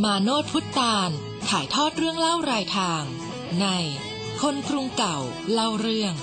มาโนดพุทธานถ่ายทอดเรื่องเล่ารายทาง ในคนกรุงเก่าเล่าเรื่อง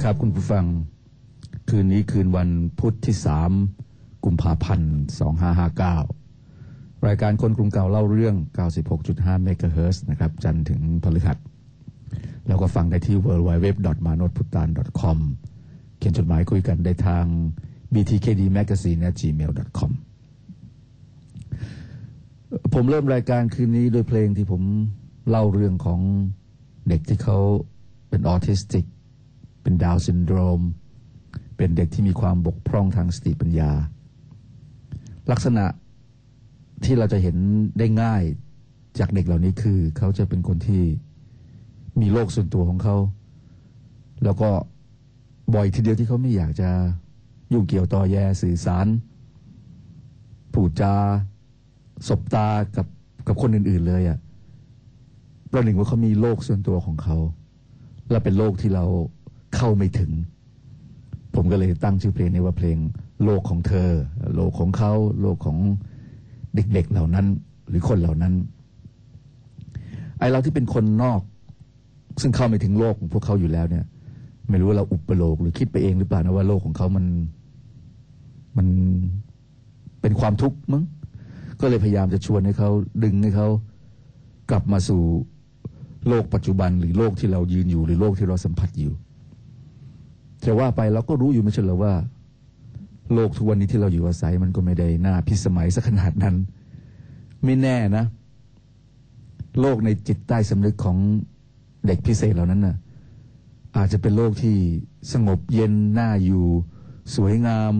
ดีครับคุณผู้ฟัง คืนนี้คืนวันพุธที่สามกุมภาพันธ์2559 รายการคนกรุงเก่าเล่าเรื่อง 96.5 เมกะเฮิรตซ์นะครับ จันทร์ถึงพฤหัส แล้วก็ฟังได้ที่ w w w m a n o t p u t a n c o m เขียนจดหมายคุยกันได้ทาง btkdmagazine@gmail.com ผมเริ่มรายการคืนนี้โดยเพลงที่ผมเล่าเรื่องของเด็กที่เขาเป็นออทิสติก เป็นดาวน์ซินโดรม เป็นเด็กที่มีความบกพร่องทางสติปัญญา ลักษณะที่เราจะเห็นได้ง่ายจากเด็กเหล่านี้คือ เขาจะเป็นคนที่มีโลกส่วนตัวของเขา แล้วก็บ่อยทีเดียวที่เขาไม่อยากจะยุ่งเกี่ยวตอแยสื่อสารผูดจาสบตากับกับคนอื่น ๆ เลยอะ่ะประหนึ่งว่าเขามีโลกส่วนตัวของเขา และเป็นโลกที่เรา เข้าไม่ถึง ผมก็เลยตั้งชื่อเพลงนี้ว่าเพลงโลกของเธอ โลกของเขา โลกของเด็กๆเหล่านั้น หรือคนเหล่านั้น ไอเราที่เป็นคนนอก ซึ่งเข้าไม่ถึงโลกของพวกเขาอยู่แล้วเนี่ย ไม่รู้ว่าเราอุปโลกหรือคิดไปเองหรือเปล่านะว่าโลกของเขามันมันเป็นความทุกข์มั้งก็เลยพยายามจะชวนให้เขาดึงให้เขากลับมาสู่โลกปัจจุบันหรือโลกที่เรายืนอยู่หรือโลกที่เราสัมผัสอยู่ จะว่าไปเราก็รู้อยู่ไม่ใช่เหรอว่า โลกทุกวันนี้ที่เราอยู่อาศัยมันก็ไม่ได้น่าพิสมัยสักขนาดนั้น ไม่แน่นะ โลกในจิตใต้สำนึกของเด็กพิเศษเหล่านั้นน่ะ อาจจะเป็นโลกที่สงบเย็นน่าอยู่ สวยงาม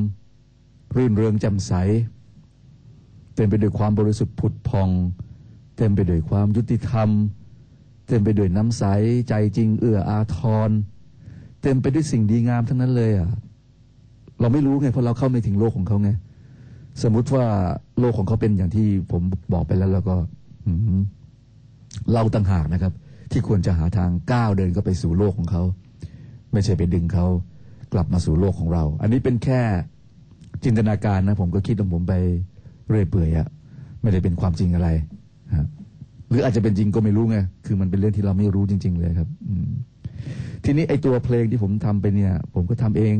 รื่นเริงแจ่มใส เต็มไปด้วยความบริสุทธิ์ผุดพอง เต็มไปด้วยความยุติธรรม เต็มไปด้วยน้ำใสใจจริงเอื้ออาทร เต็มไปด้วยสิ่งดีงามทั้งนั้นเลยอะเราไม่รู้ไงเพราะเราเข้าไม่ถึงโลกของเขาไงสมมุติว่าโลกของเขาเป็นอย่างที่ผมบอกไปแล้วแล้วก็เราต่างหากนะครับ ที่ควรจะหาทางก้าวเดินเข้าไปสู่โลกของเขา ไม่ใช่ไปดึงเขากลับมาสู่โลกของเรา อันนี้เป็นแค่จินตนาการนะ ผมก็คิดของผมไปเรื่อยเปื่อยอะไม่ได้เป็นความจริงอะไรฮะหรืออาจจะเป็นจริงก็ไม่รู้ไงคือมันเป็นเรื่องที่เราไม่รู้จริง ๆ เลยครับ อืม ทีนี้ไอ้ตัวเพลงที่ผมทำไปเนี่ย ผมก็ทำเอง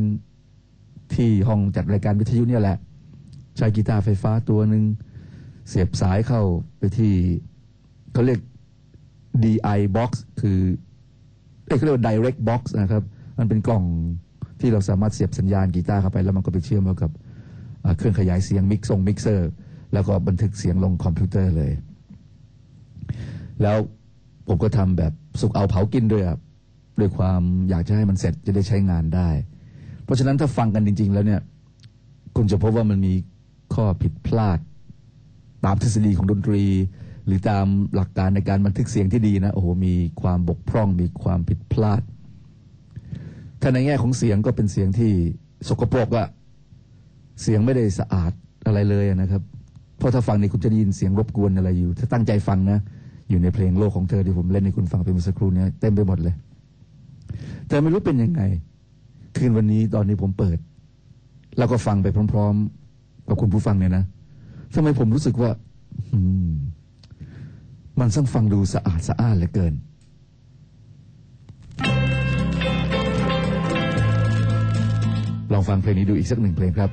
ที่ห้องจัดรายการวิทยุเนี่ยแหละ ใช้กีตาร์ไฟฟ้าตัวหนึ่งเสียบสายเข้าไปที่เขาเรียก DI box คือเอเขาเรียกว่า direct box นะครับ มันเป็นกล่องที่เราสามารถเสียบสัญญาณกีตาร์เข้าไป แล้วมันก็ไปเชื่อมเข้ากับเครื่องขยายเสียงมิกซ์งมิกเซอร์ แล้วก็บันทึกเสียงลงคอมพิวเตอร์เลย แล้วผมก็ทำแบบสุกเอาเผากินด้วยครับ ด้วยความอยากจะให้มันเสร็จจะได้ใช้งานได้ เพราะฉะนั้นถ้าฟังกันจริง ๆ แล้วเนี่ย คุณจะพบว่ามันมีข้อผิดพลาด ตามทฤษฎีของดนตรี หรือตามหลักการในการบันทึกเสียงที่ดีนะโอ้โหมีความบกพร่องมีความผิดพลาด ถ้าในแง่ของเสียงก็เป็นเสียงที่สกปรกอะเสียงไม่ได้สะอาดอะไรเลยนะครับเพราะถ้าฟังนี่คุณจะได้ยินเสียงรบกวนอะไรอยู่ ถ้าตั้งใจฟังนะ อยู่ในเพลงโลกของเธอที่ผมเล่นให้คุณฟังไปเมื่อสักครู่เนี้เต็มไปหมดเลย แต่ไม่รู้เป็นยังไง คืนวันนี้ตอนนี้ผมเปิด แล้วก็ฟังไปพร้อม ๆ กับคุณผู้ฟังเนี่ยนะทำไมผมรู้สึกว่าอืมมันช่างฟังดูสะอาดสะอ้านเหลือเกินลองฟังเพลงนี้ดูอีกสักหนึ่งเพลงครับ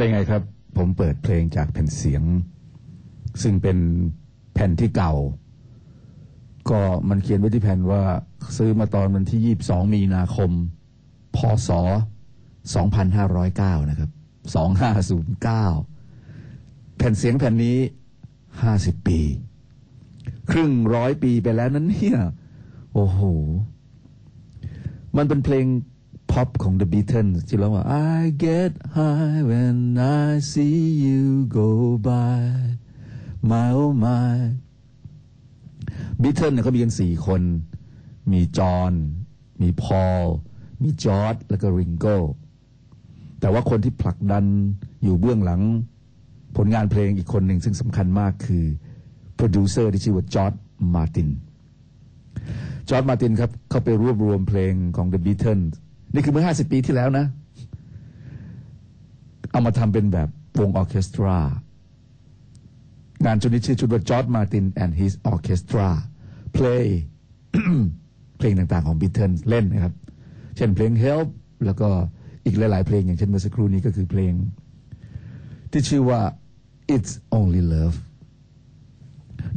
ได้ไงครับ ผมเปิดเพลงจากแผ่นเสียง ซึ่งเป็นแผ่นที่เก่า ก็มันเขียนไว้ที่แผ่นว่าซื้อมาตอนวันที่ 22 มีนาคม พศ 2509 นะครับ 2509 แผ่นเสียงแผ่นนี้ 50 ปี ครึ่งร้อยปีไปแล้วนั้นเนี่ย โอ้โห มันเป็นเพลง พ็อปของ The Beatles ที่ร้องว่า I get high when I see you go by my oh my Beatles เนี่ยเขามีกันสี่คน มีจอห์น มีพอล มีจอร์จแล้วก็ริงโก้ แต่ว่าคนที่ผลักดันอยู่เบื้องหลัง ผลงานเพลงอีกคนหนึ่งซึ่งสำคัญมากคือโปรดิวเซอร์ที่ชื่อว่าจอร์จมาติน จอร์ดมาตินครับ เขาไปรวบรวมเพลงของ The Beatles นี่คือเมื่อ50ปีที่แล้วนะ เอามาทำเป็นแบบวงออเคสตรางานชุดนี้ชื่อชุดว่า George Martin and his Orchestra play เพลงต่างๆของ Beatles เล่นนะครับ เช่นเพลง Help แล้วก็อีกหลายๆเพลงอย่างเช่นเมื่อสักครู่นี้ก็คือเพลง ที่ชื่อว่า It's Only Love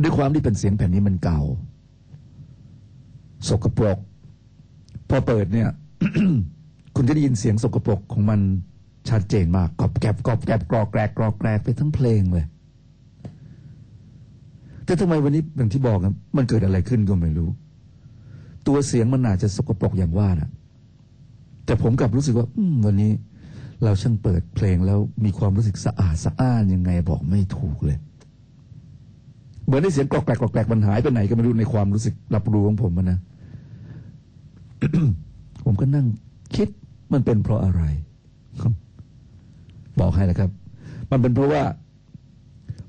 ด้วยความที่เป็นเสียงแผ่นนี้มันเก่า สกปรก พอเปิดเนี่ย คุณจะได้ยินเสียงสกปรกของมันชัดเจนมากกรอบแกรบกรอบแกรบกรอกแกรกกรอกแกรกไปทั้งเพลงเลย แต่ทำไมวันนี้อย่างที่บอกนะมันเกิดอะไรขึ้นก็ไม่รู้ ตัวเสียงมันอาจจะสกปรกอย่างว่านะแต่ผมกลับรู้สึกว่าวันนี้ เราช่างเปิดเพลงแล้วมีความรู้สึกสะอาดสะอ้านยังไงบอกไม่ถูกเลยเหมือนในเสียงกรอกแกรกกรอกแกรกมันหายไปไหนก็ไม่รู้ในความรู้สึกรับรู้ของผมนะ ผมก็นั่งคิดมันเป็นเพราะอะไรบอกให้นะครับ มันเป็นเพราะว่า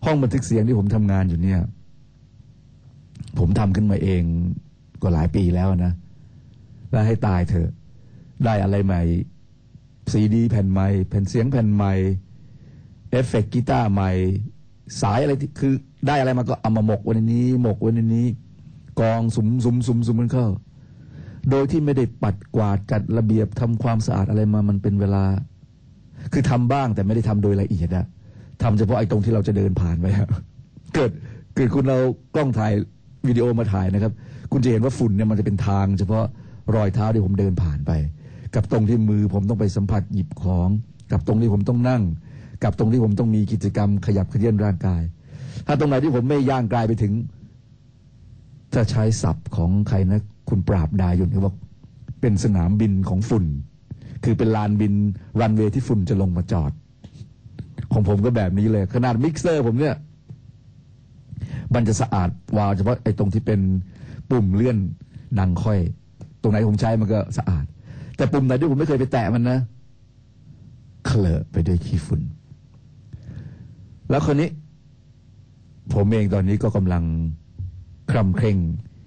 ห้องบันทึกเสียงที่ผมทำงานอยู่เนี่ย ผมทำขึ้นมาเองก็หลายปีแล้วนะแล้วให้ตายเถอะ ได้อะไรใหม่ซีดีแผ่นใหม่แผ่นเสียงแผ่นใหม่เอฟเฟกต์กีตาร์ใหม่สายอะไรที่คือ ได้อะไรมาก็เอามาหมกไว้ในนี้ หมกไว้ในนี้ กองสุมสุมสุมสุมมันเข้า โดยที่ไม่ได้ปัดกวาดจัดระเบียบทำความสะอาดอะไรมามันเป็นเวลา คือทำบ้างแต่ไม่ได้ทำโดยละเอียดอะทำเฉพาะไอ้ตรงที่เราจะเดินผ่านไปอะเกิดเกิดคุณเรากล้องถ่ายวิดีโอมาถ่ายนะครับ คุณจะเห็นว่าฝุ่นเนี่ยมันจะเป็นทาง เฉพาะรอยเท้าที่ผมเดินผ่านไป กับตรงที่มือผมต้องไปสัมผัสหยิบของ กับตรงที่ผมต้องนั่ง กับตรงที่ผมต้องมีกิจกรรมขยับเขยื้อนร่างกาย ถ้าตรงไหนที่ผมไม่ย่างกายไปถึง จะใช้ศัพท์ของใครนะ คุณปราบดายุนที่ว่าเป็นสนามบินของฝุ่น คือเป็นลานบินรันเวย์ที่ฝุ่นจะลงมาจอด ของผมก็แบบนี้เลย ขนาดมิกเซอร์ผมเนี่ย มันจะสะอาดวาวเฉพาะไอ้ตรงที่เป็นปุ่มเลื่อนดังค่อย ตรงไหนผมใช้มันก็สะอาด แต่ปุ่มไหนที่ผมไม่เคยไปแตะมันนะเขรอะไปด้วยขี้ฝุ่น แล้วคราวนี้ ผมเองตอนนี้ก็กำลังคร่ำเคร่ง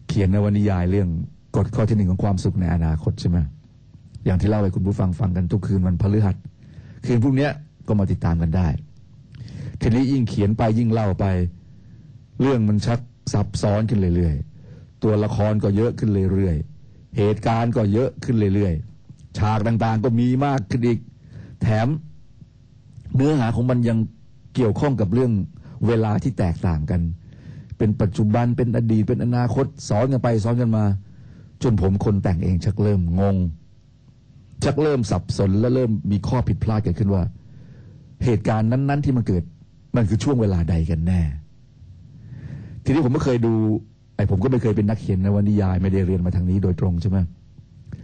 เขียนนวนิยายเรื่องกฎข้อที่หนึ่งของความสุขในอนาคตใช่ไหมอย่างที่เล่าให้คุณผู้ฟังฟังกันทุกคืนวันพฤหัสคืนพรุ่งนี้ก็มาติดตามกันได้ ทีนี้ยิ่งเขียนไปยิ่งเล่าไป เรื่องมันชักซับซ้อนขึ้นเรื่อยๆ ตัวละครก็เยอะขึ้นเรื่อยๆ เหตุการณ์ก็เยอะขึ้นเรื่อยๆ ฉากต่างๆ ก็มีมากขึ้นอีก แถมเนื้อหาของมันยังเกี่ยวข้องกับเรื่องเวลาที่แตกต่างกัน เป็นปัจจุบันเป็นอดีตเป็นอนาคตสอนกันไปสอนกันมา จนผมคนแต่งเองชักเริ่มงง ชักเริ่มสับสนและเริ่มมีข้อผิดพลาดเกิดขึ้นว่า เหตุการณ์นั้น ๆ ที่มันเกิด มันคือช่วงเวลาใดกันแน่ ทีนี้ผมไม่เคยดูไอ้ผมก็ไม่เคยเป็นนักเขียนนวนิยายไม่ได้เรียนมาทางนี้โดยตรงใช่ไหม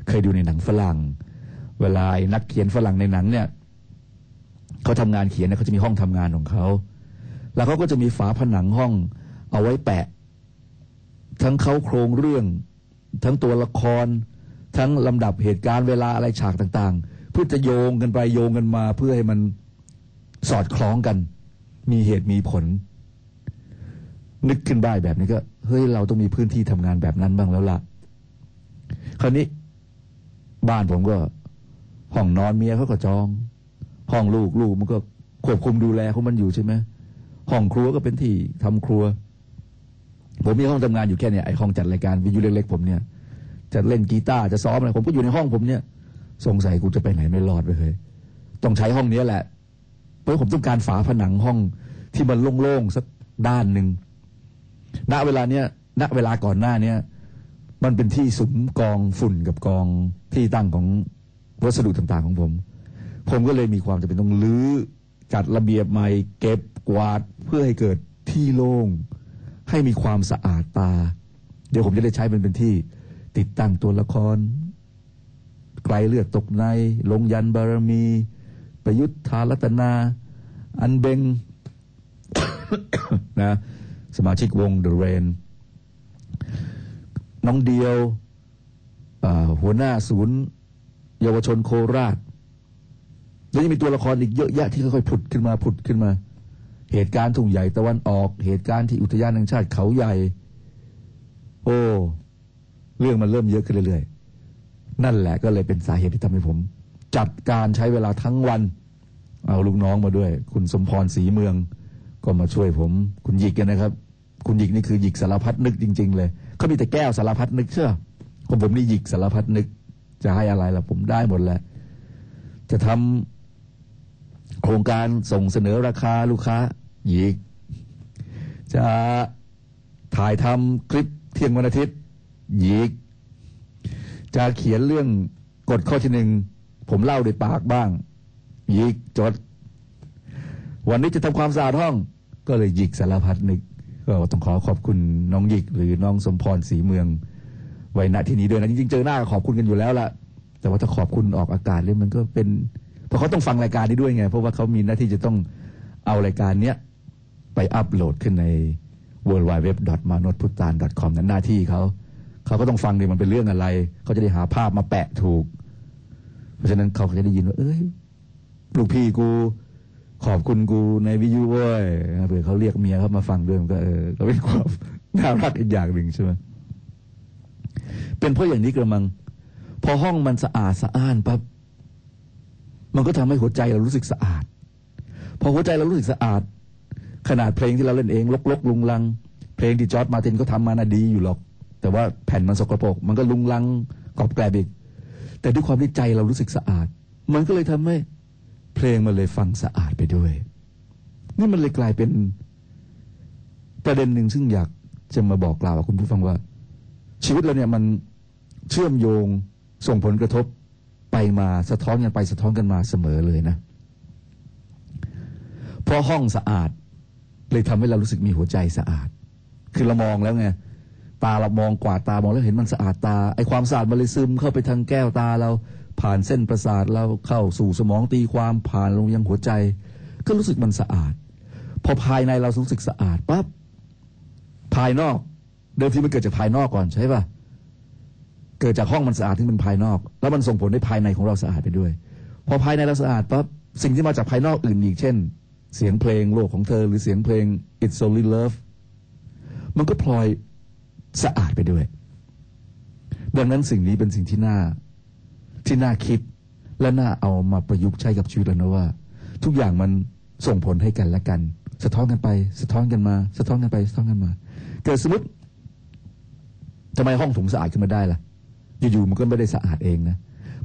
เคยดูในหนังฝรั่ง เวลานักเขียนฝรั่งในหนังเนี่ยเขาทำงานเขียนเนี่ยเขาจะมีห้องทำงานของเขา แล้วเขาก็จะมีฝาผนังห้อง เอาไว้แปะ ทั้งเขาโครงเรื่อง ทั้งตัวละคร ทั้งลำดับเหตุการณ์เวลาอะไรฉากต่างๆ เพื่อจะโยงกันไปโยงกันมา เพื่อให้มันสอดคล้องกัน มีเหตุมีผล นึกขึ้นได้แบบนี้ก็เฮ้ยเราต้องมีพื้นที่ทำงานแบบนั้นบ้างแล้วล่ะ คราวนี้ บ้านผมก็ ห้องนอนเมียเขาก็จอง ห้องลูกลูกมันก็ควบคุมดูแลของมันอยู่ใช่ไหมห้องครัวก็เป็นที่ทำครัว ผมมีห้องทำงานอยู่แค่เนี่ยไอห้องจัดรายการวิทยุเล็กๆผมเนี่ยจะเล่นกีตาร์จะซ้อมอะไรผมก็อยู่ในห้องผมเนี่ยสงสัยกูจะไปไหนไม่รอดไปเลยต้องใช้ห้องนี้แหละ เพราะผมต้องการฝาผนังห้องที่มันโล่งๆสักด้านหนึ่งณเวลาเนี้ยณเวลาก่อนหน้าเนี้ยมันเป็นที่สุมกองฝุ่นกับกองที่ตั้งของวัสดุต่างๆของผม ผมก็เลยมีความจำเป็นต้องลื้อจัดระเบียบใหม่เก็บกวาดเพื่อให้เกิดที่โล่ง ให้มีความสะอาดตา เดี๋ยวผมจะได้ใช้มันเป็นที่ ติดตั้งตัวละคร ไกลเลือดตกใน ลงยันบารมี ประยุทธารัตนา อันเบงนะสมาชิกวงเดอะเรนน้องเดียวหัวหน้าศูนย์ เยาวชนโคราช แล้วยังมีตัวละครอีกเยอะแยะที่ค่อยๆผุดขึ้นมาผุดขึ้นมา เหตุการณ์ทุ่งใหญ่ตะวันออก เหตุการณ์ที่อุทยานแห่งชาติเขาใหญ่ โอ้เรื่องมันเริ่มเยอะขึ้นเรื่อยๆ นั่นแหละก็เลยเป็นสาเหตุที่ทำให้ผม จัดการใช้เวลาทั้งวัน เอาลูกน้องมาด้วย คุณสมพรศรีเมือง ก็มาช่วยผม คุณหยิกกันนะครับ คุณหยิกนี่คือหยิกสารพัดนึกจริง ๆ เลยเขามีแต่แก้วสารพัดนึกเชื่อของผมนี่หยิกสารพัดนึก จะให้อะไรล่ะผมได้หมดแหละจะทำโครงการส่งเสนอราคาลูกค้า หยิกจะถ่ายทำคลิปเที่ยงวันอาทิตย์หยิกจะเขียนเรื่องกฎข้อที่หนึ่งผมเล่าด้วยปากบ้างหยิกจด วันนี้จะทำความสะอาดห้อง ก็เลยหยิกสารพัดนึก ก็ต้องขอขอบคุณน้องหยิกหรือน้องสมพรศรีเมือง ไว้ณที่นี้ด้วยนะจริงๆเจอหน้าขอบคุณกันอยู่แล้วล่ะแต่ว่าถ้าขอบคุณออกอากาศเลยมันก็เป็นเพราะเขาต้องฟังรายการนี้ด้วยไง เพราะว่าเขามีหน้าที่จะต้องเอารายการเนี้ย ไปอัปโหลดขึ้นใน w w w m a n o t p u t a n c o m นั้นหน้าที่เขา เขาก็ต้องฟังดิมันเป็นเรื่องอะไร เขาจะได้หาภาพมาแปะถูก เพราะฉะนั้นเขาก็จะได้ยินว่า เอ้ยลูกพี่กู ขอบคุณกูในวิทยุเว้ยเผื่อเขาเรียกเมียเขามาฟังด้วยมันก็เออก็เป็นความน่ารักอีกอย่างหนึ่งใช่ไหมเป็นเพราะอย่างนี้กระมัง พอห้องมันสะอาดสะอ้านปั๊บมันก็ทำให้หัวใจเรารู้สึกสะอาด พอหัวใจเรารู้สึกสะอาด ขนาดเพลงที่เราเล่นเองลกลกลุงลัง เพลงที่จอร์ดมาตินก็ทำมาน่ะดีอยู่หรอก แต่ว่าแผ่นมันสกปรกมันก็ลุงลังกรอบแกรบอีกแต่ด้วยความที่ใจเรารู้สึกสะอาด มันก็เลยทำให้เพลงมันเลยฟังสะอาดไปด้วย นี่มันเลยกลายเป็นประเด็นหนึ่งซึ่งอยากจะมาบอกกล่าวกับคุณผู้ฟังว่า ชีวิตเราเนี่ยมันเชื่อมโยงส่งผลกระทบไปมาสะท้อนกันไปสะท้อนกันมาเสมอเลยนะ เพราะห้องสะอาด เลยทำให้เรารู้สึกมีหัวใจสะอาด คือเรามองแล้วไงตาเรามองกว่าดตามองแล้วเห็นมันสะอาดตาไอความสะอาดมันเลยซึมเข้าไปทางแก้วตาเราผ่านเส้นประสาทเราเข้าสู่สมองตีความผ่านลงยังหัวใจ ก็รู้สึกมันสะอาด พอภายในเรารู้สึกสะอาดปั๊บภายนอก เดิมทีมันเกิดจากภายนอกก่อนใช่ปะเกิดจากห้องมันสะอาดที่มันภายนอก แล้วมันส่งผลให้ภายในของเราสะอาดไปด้วย พอภายในเราสะอาดปั๊บสิ่งที่มาจากภายนอกอื่นอีกเช่น เสียงเพลงโลกของเธอ หรือเสียงเพลง It's Only Love มันก็พลอยสะอาดไปด้วย ดังนั้นสิ่งนี้เป็นสิ่งที่น่าที่น่าคิดและน่าเอามาประยุกต์ใช้กับชีวิตเรานะว่า ทุกอย่างมันส่งผลให้กันและกัน สะท้อนกันไป สะท้อนกันมา สะท้อนกันไป สะท้อนกันมา เกิดสมมติทำไมห้องผมสะอาดขึ้นมาได้ล่ะ อยู่ๆมันก็ไม่ได้สะอาดเองนะ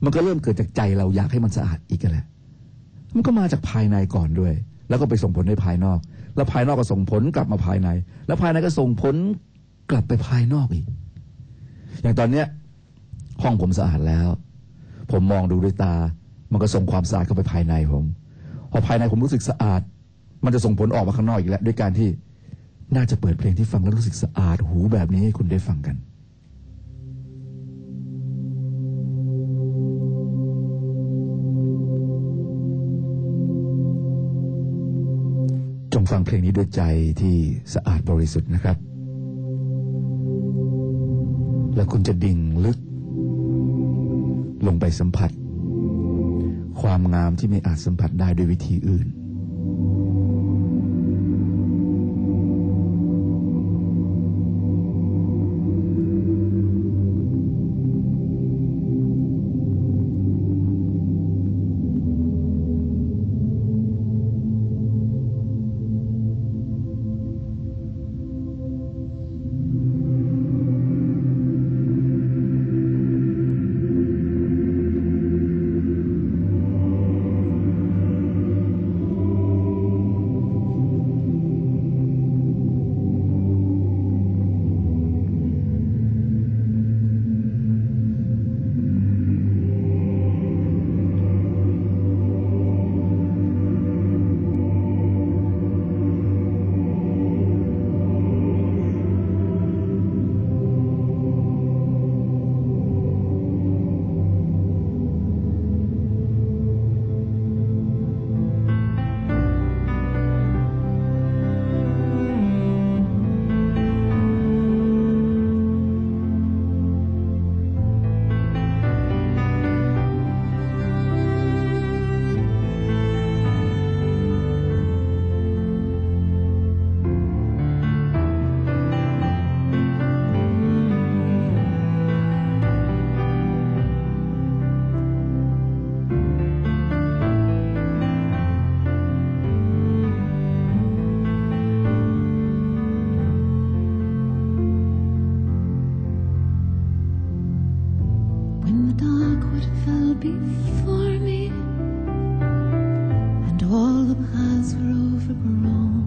มันก็เริ่มเกิดจากใจเราอยากให้มันสะอาดอีกแหละ มันก็มาจากภายในก่อนด้วย แล้วก็ไปส่งผลในภายนอก แล้วภายนอกก็ส่งผลกลับมาภายใน แล้วภายในก็ส่งผลกลับไปภายนอกอีก อย่างตอนเนี้ยห้องผมสะอาดแล้ว ผมมองดูด้วยตา มันก็ส่งความสะอาดเข้าไปภายในผม พอภายในผมรู้สึกสะอาด มันจะส่งผลออกมาข้างนอกอีกแล้วด้วยการที่น่าจะเปิดเพลงที่ฟังแล้วรู้สึกสะอาดหูแบบนี้ให้คุณได้ฟังกัน ฟังเพลงนี้ด้วยใจที่สะอาดบริสุทธิ์นะครับ และคุณจะดิ่งลึก ลงไปสัมผัส ความงามที่ไม่อาจสัมผัสได้ด้วยวิธีอื่น paths were overgrown.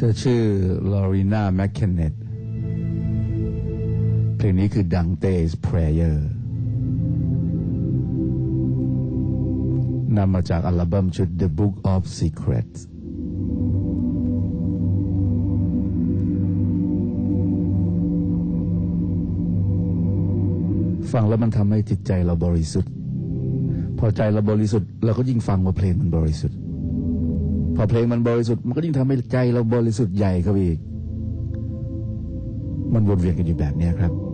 ธอชื่อลอรีนาแมคเคนเนตเพลงนี้คือ Dante's Prayer นำมาจากอัลบั้มชุด The Book of Secrets ฟังแล้วมันทำให้จิตใจเราบริสุทธิ์ พอใจเราบริสุทธิ์เราก็ยิ่งฟังว่าเพลงมันบริสุทธิ์ พอเพลงมันบริสุทธิ์มันก็ยิ่งทำให้ใจเราบริสุทธิ์ใหญ่เข้าไปอีก มันวนเวียนกันอยู่แบบนี้ครับ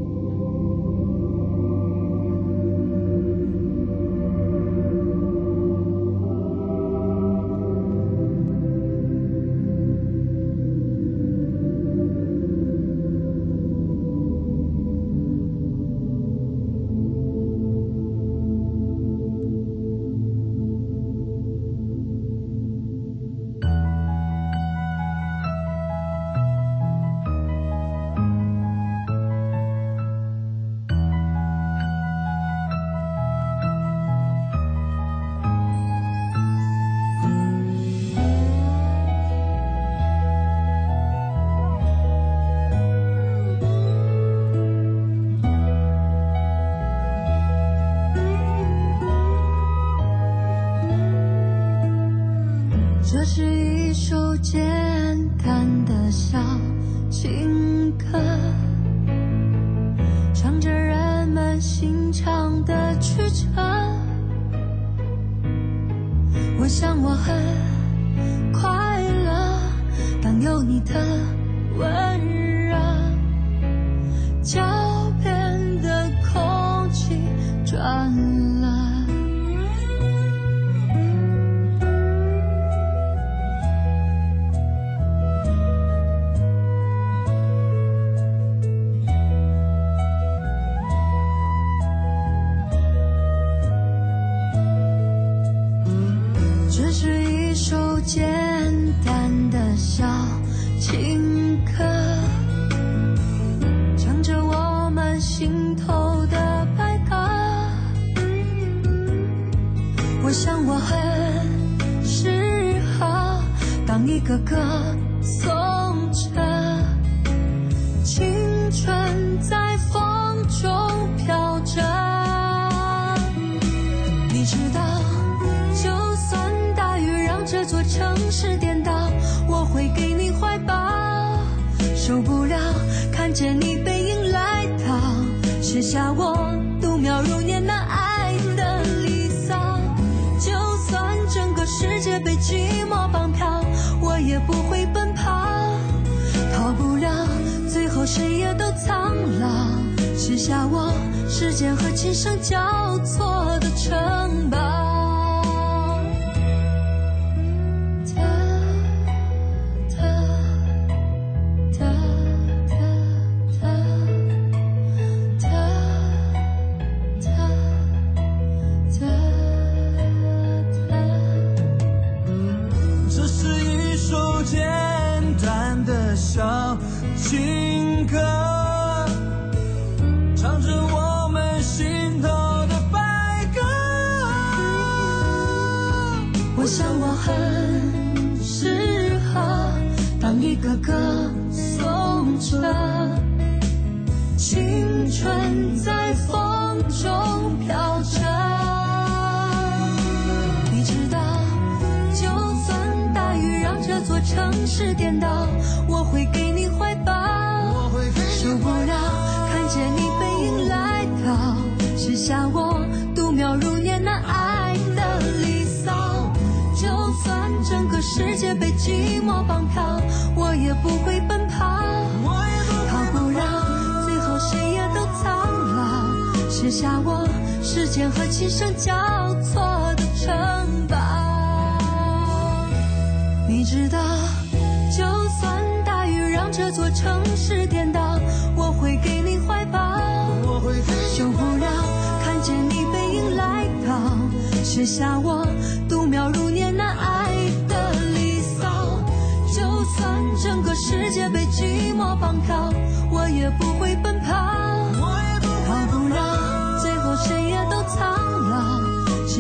我想我很快乐，当有你的温热。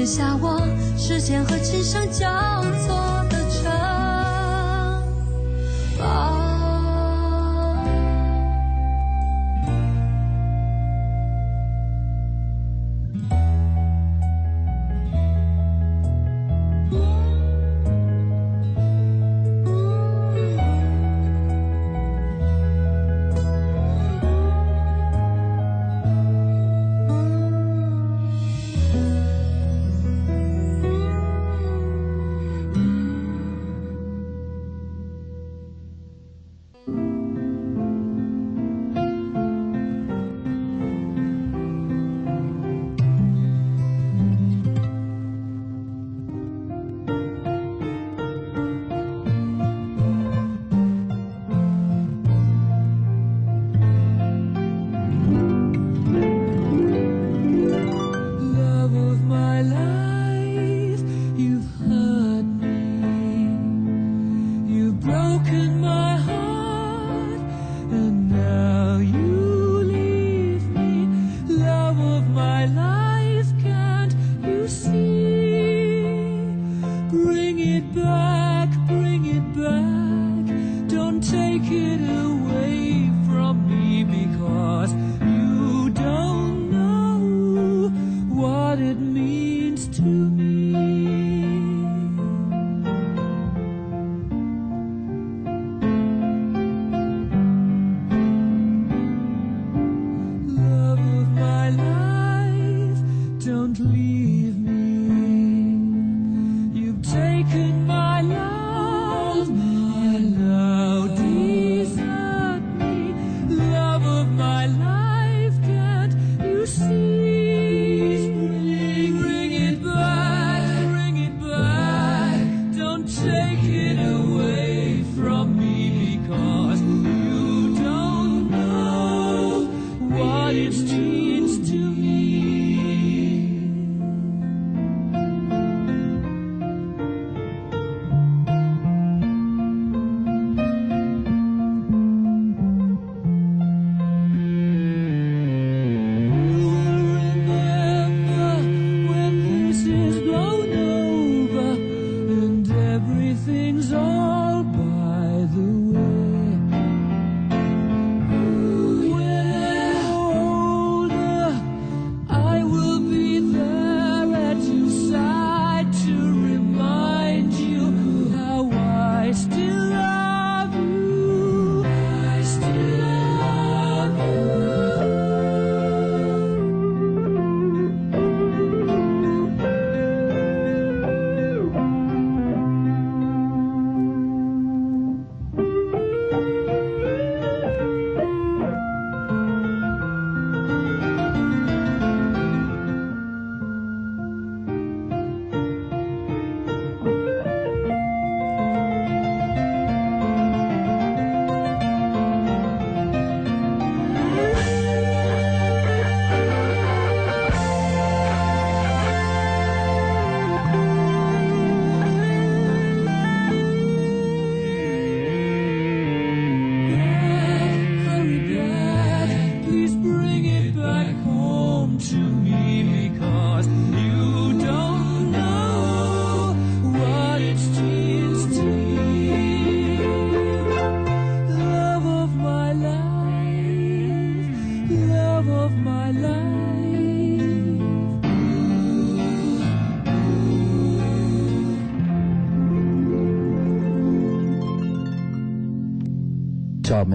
下我时间和琴声交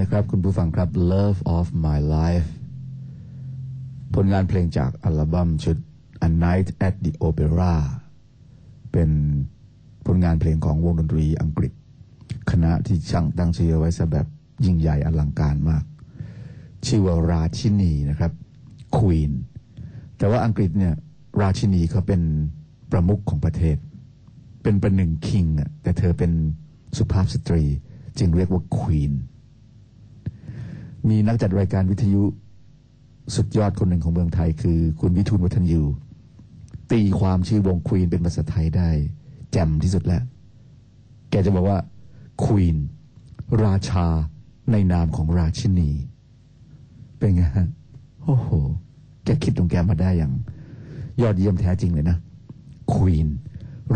ชอบไหมครับ คุณผู้ฟังครับ Love of My Life ผลงานเพลงจากอัลบั้มชุด A Night at the Opera เป็นผลงานเพลงของวงดนตรีอังกฤษ คณะที่ช่างตั้งชื่อไว้ซะแบบยิ่งใหญ่อลังการมาก ชื่อว่าราชินีนะครับ Queen แต่ว่าอังกฤษเนี่ยราชินีเขาเป็นประมุขของประเทศ เป็นประหนึ่งคิงอะแต่เธอเป็นสุภาพสตรี จึงเรียกว่า Queen มีนักจัดรายการวิทยุสุดยอดคนหนึ่งของเมืองไทย คือคุณวิทูลวัฒนยู ตีความชื่อวงควีนเป็นภาษาไทยได้ แจ่มที่สุดแล้ว แกจะบอกว่าควีนราชาในนามของราชินี เป็นไงฮะโอ้โห แกคิดตรงแกมาได้อย่าง ยอดเยี่ยมแท้จริงเลยนะควีน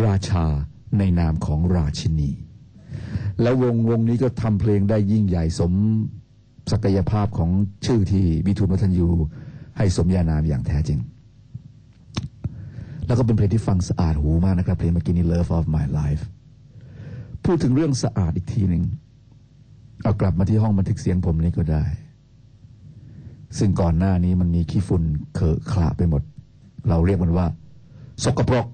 ราชาในนามของราชินี แล้ววงวงนี้ก็ทำเพลงได้ยิ่งใหญ่สม ศักยภาพของชื่อที่วิทูลวัฒนยูให้สมญานามอย่างแท้จริง แล้วก็เป็นเพลงที่ฟังสะอาดหูมากนะครับ เพลงเมื่อกี้นี้ Love of My Life พูดถึงเรื่องสะอาดอีกทีหนึ่งเอากลับมาที่ห้องบันทึกเสียงผมนี่ก็ได้ ซึ่งก่อนหน้านี้มันมีขี้ฝุ่นเขอะขละไปหมด เราเรียกมันว่า สกปรก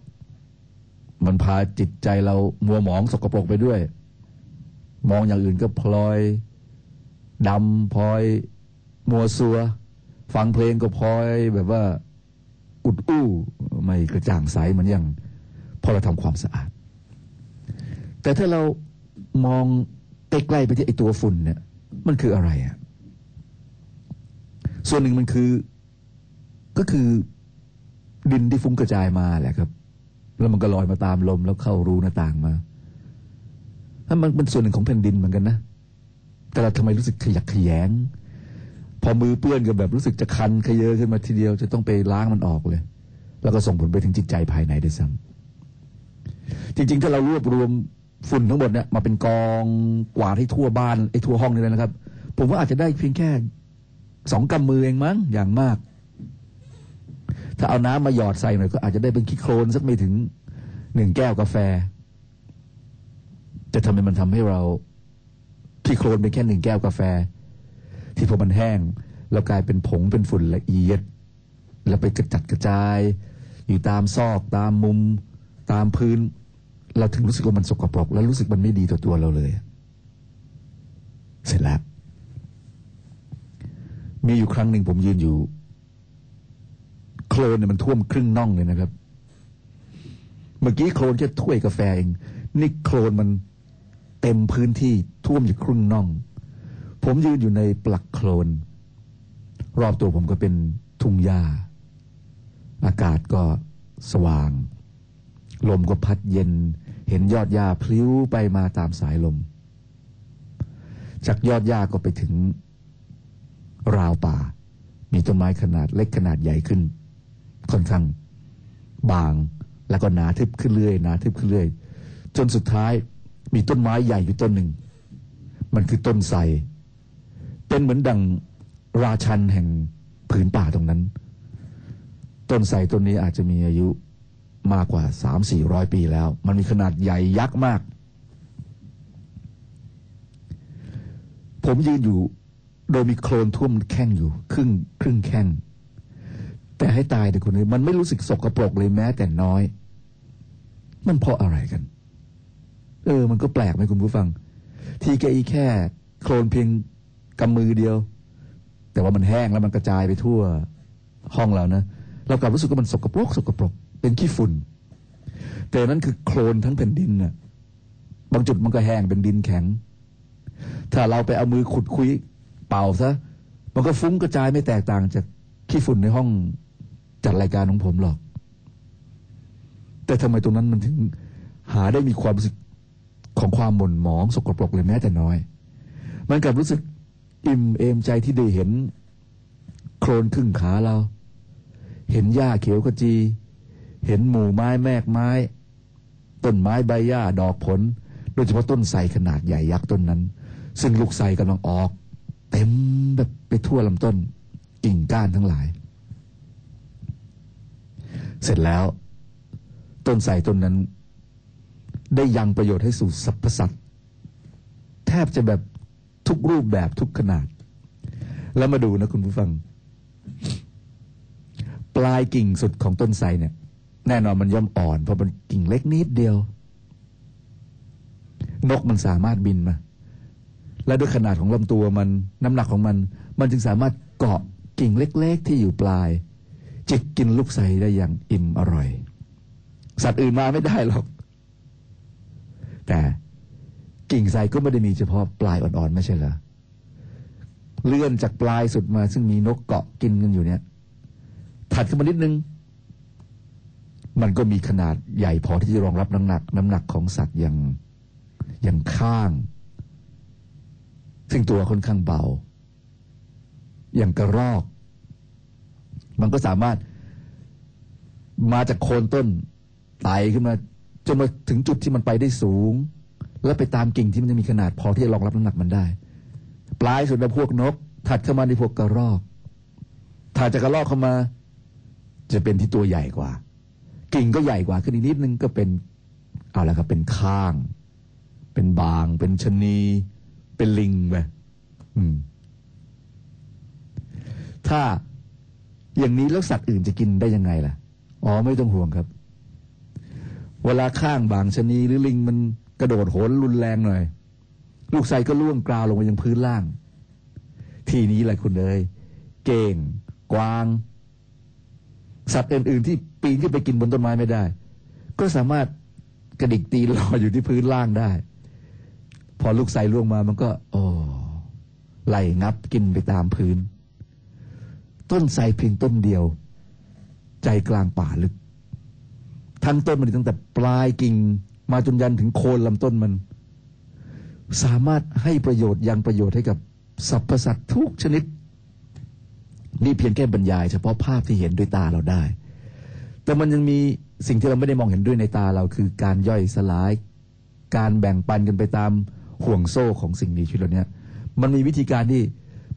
มันพาจิตใจเรามัวหมองสกปรกไปด้วย มองอย่างอื่นก็พลอย ดำพลอยมัวซัว ฟังเพลงก็พลอยแบบว่าอุดอู้ไม่กระจ่างใสเหมือนอย่างพอเราทำความสะอาด แต่ถ้าเรามองใกล้ๆไปที่ไอตัวฝุ่นเนี่ย มันคืออะไรอะ่ะส่วนหนึ่งมันคือก็คือดินที่ฟุ้งกระจายมาแหละครับ แล้วมันก็ลอยมาตามลมแล้วเข้ารูหน้าต่างมาถ้ามันเป็นส่วนหนึ่งของแผ่นดินเหมือนกันนะ แต่เราทำไมรู้สึกขยักขยง พอมือเปื้อนก็แบบรู้สึกจะคันขยเยอะขึ้นมาทีเดียวจะต้องไปล้างมันออกเลย แล้วก็ส่งผลไปถึงจิตใจภายในด้วยซ้ำจริงๆ ถ้าเรารวบรวมฝุ่นทั้งหมดเนี่ยมาเป็นกองกวาดให้ทั่วบ้านไอ้ทั่วห้องนี่เลยนะครับ ผมว่าอาจจะได้เพียงแค่สองกำมือเองมั้งอย่างมาก ถ้าเอาน้ำมาหยอดใส่หน่อยก็อาจจะได้เป็นขี้โคลนสักไม่ถึงหนึ่งแก้วกาแฟ จะทำให้มันทำให้เรา ขี้โคลนเป็นแค่หนึ่งแก้วกาแฟ ที่พอมันแห้ง แล้วกลายเป็นผงเป็นฝุ่นละเอียด แล้วไปกระจัดกระจาย อยู่ตามซอกตามมุม ตามพื้น เราถึงรู้สึกว่ามันสกปรก แล้วรู้สึกมันไม่ดีต่อตัวเราเลย เสร็จแล้ว มีอยู่ครั้งหนึ่งผมยืนอยู่ โคลนเนี่ยมันท่วมครึ่งน่องเลยนะครับ เมื่อกี้โคลนแค่ถ้วยกาแฟเองนี่โคลนมัน เต็มพื้นที่ท่วมอยู่ครึ่งน่อง ผมยืนอยู่ในปลักโคลน รอบตัวผมก็เป็นทุ่งหญ้า อากาศก็สว่าง ลมก็พัดเย็น เห็นยอดหญ้าพลิ้วไปมาตามสายลม จากยอดหญ้าก็ไปถึง ราวป่า มีต้นไม้ขนาดเล็กขนาดใหญ่ขึ้น ค่อนข้าง บาง แล้วก็หนาทึบขึ้นเรื่อยหนาทึบขึ้นเรื่อยจนสุดท้าย มีต้นไม้ใหญ่อยู่ต้นหนึ่ง มันคือต้นไทรเป็นเหมือนดังราชันแห่งผืนป่าตรงนั้น ต้นไทรต้นนี้อาจจะมีอายุมากกว่าสามสี่ร้อยปีแล้ว มันมีขนาดใหญ่ยักษ์มาก ผมยืนอยู่โดยมีโคลนท่วมแข้งอยู่ ครึ่งครึ่งแข้งแต่ให้ตายแต่คนนี้มันไม่รู้สึกสกปรกเลยแม้แต่น้อย มันเพราะอะไรกัน เออ มันก็แปลกไหมคุณผู้ฟัง ทีแกอีแค่โคลนเพียงกำมือเดียว แต่ว่ามันแห้งแล้วมันกระจายไปทั่วห้องเรานะ เรากลับรู้สึกว่ามันสกปรกสกปรก เป็นขี้ฝุ่น แต่นั้นคือโคลนทั้งแผ่นดินน่ะ บางจุดมันก็แห้งเป็นดินแข็ง ถ้าเราไปเอามือขุดคุยเป่าซะ มันก็ฟุ้งกระจายไม่แตกต่างจากขี้ฝุ่นในห้องจัดรายการของผมหรอก แต่ทำไมตรงนั้นมันถึงหาได้มีความรู้สึก ของความหม่นหมองสกปรกเลยแม้แต่น้อย มันกลับรู้สึกอิ่มเอมใจที่ได้เห็น โคลนครึ่งขาเรา เห็นหญ้าเขียวขจี เห็นหมู่ไม้แมกไม้ ต้นไม้ใบหญ้าดอกผล โดยเฉพาะต้นไทรขนาดใหญ่ยักษ์ต้นนั้น ซึ่งลูกไทรกำลังออก เต็มแบบไปทั่วลำต้น กิ่งก้านทั้งหลาย เสร็จแล้ว ต้นไทรต้นนั้น ได้ยังประโยชน์ให้สู่สรรพสัตว์แทบจะแบบทุกรูปแบบทุกขนาด แล้วมาดูนะคุณผู้ฟัง ปลายกิ่งสุดของต้นไทรเนี่ย แน่นอนมันย่อมอ่อนเพราะมันกิ่งเล็กนิดเดียว นกมันสามารถบินมา และด้วยขนาดของลำตัวมันน้ำหนักของมัน มันจึงสามารถเกาะกิ่งเล็ก ๆ ที่อยู่ปลายจิกกินลูกไทรได้อย่างอิ่มอร่อย สัตว์อื่นมาไม่ได้หรอก แต่กิ่งไทรก็ไม่ได้มีเฉพาะปลายอ่อนๆไม่ใช่เหรอเลื่อนจากปลายสุดมา ซึ่งมีนกเกาะกินกันอยู่เนี่ย ถัดขึ้นมานิดนึง มันก็มีขนาดใหญ่พอที่จะรองรับน้ำหนัก น้ำหนักของสัตว์อย่างอย่างข้าง ซึ่งตัวค่อนข้างเบา อย่างกระรอก มันก็สามารถมาจากโคนต้นไต่ขึ้นมา จนมาถึงจุดที่มันไปได้สูง แล้วไปตามกิ่งที่มันจะมีขนาดพอที่จะรองรับน้ำหนักมันได้ ปลายสุดแล้วพวกนก ถัดเข้ามาในพวกกระรอกถัดจากกระรอกเข้ามา จะเป็นที่ตัวใหญ่กว่า กิ่งก็ใหญ่กว่าขึ้นอีกนิดนึงก็เป็นเอาละครับเป็นข้าง เป็นบาง เป็นชนี เป็นลิงไปถ้าอย่างนี้แล้วสัตว์อื่นจะกินได้ยังไงล่ะ อ๋อไม่ต้องห่วงครับ เวลาข้างบางชนีหรือลิงมันกระโดดโหนรุนแรงหน่อย ลูกไส้ก็ล่วงกราวลงไปยังพื้นล่าง ทีนี้แหละคุณเลยเก่ง กวาง สัตว์อื่น ๆ ที่ปีนขึ้นไปกินบนต้นไม้ไม่ได้ ก็สามารถกระดิกตีนรออยู่ที่พื้นล่างได้ พอลูกไส้ล่วงมามันก็ โอ้ไหลงับกินไปตามพื้น ต้นไทรเพียงต้นเดียว ใจกลางป่าลึก ทั้งต้นมันตั้งแต่ปลายกิ่ง มาจนยันถึงโคนลำต้นมัน สามารถให้ประโยชน์ยังประโยชน์ให้กับสรรพสัตว์ทุกชนิด นี่เพียงแค่บรรยาย เฉพาะภาพที่เห็นด้วยตาเราได้ แต่มันยังมีสิ่งที่เราไม่ได้มองเห็นด้วยในตาเราคือการย่อยสลาย การแบ่งปันกันไปตามห่วงโซ่ของสิ่งมีชีวิตเหล่านี้มันมีวิธีการที่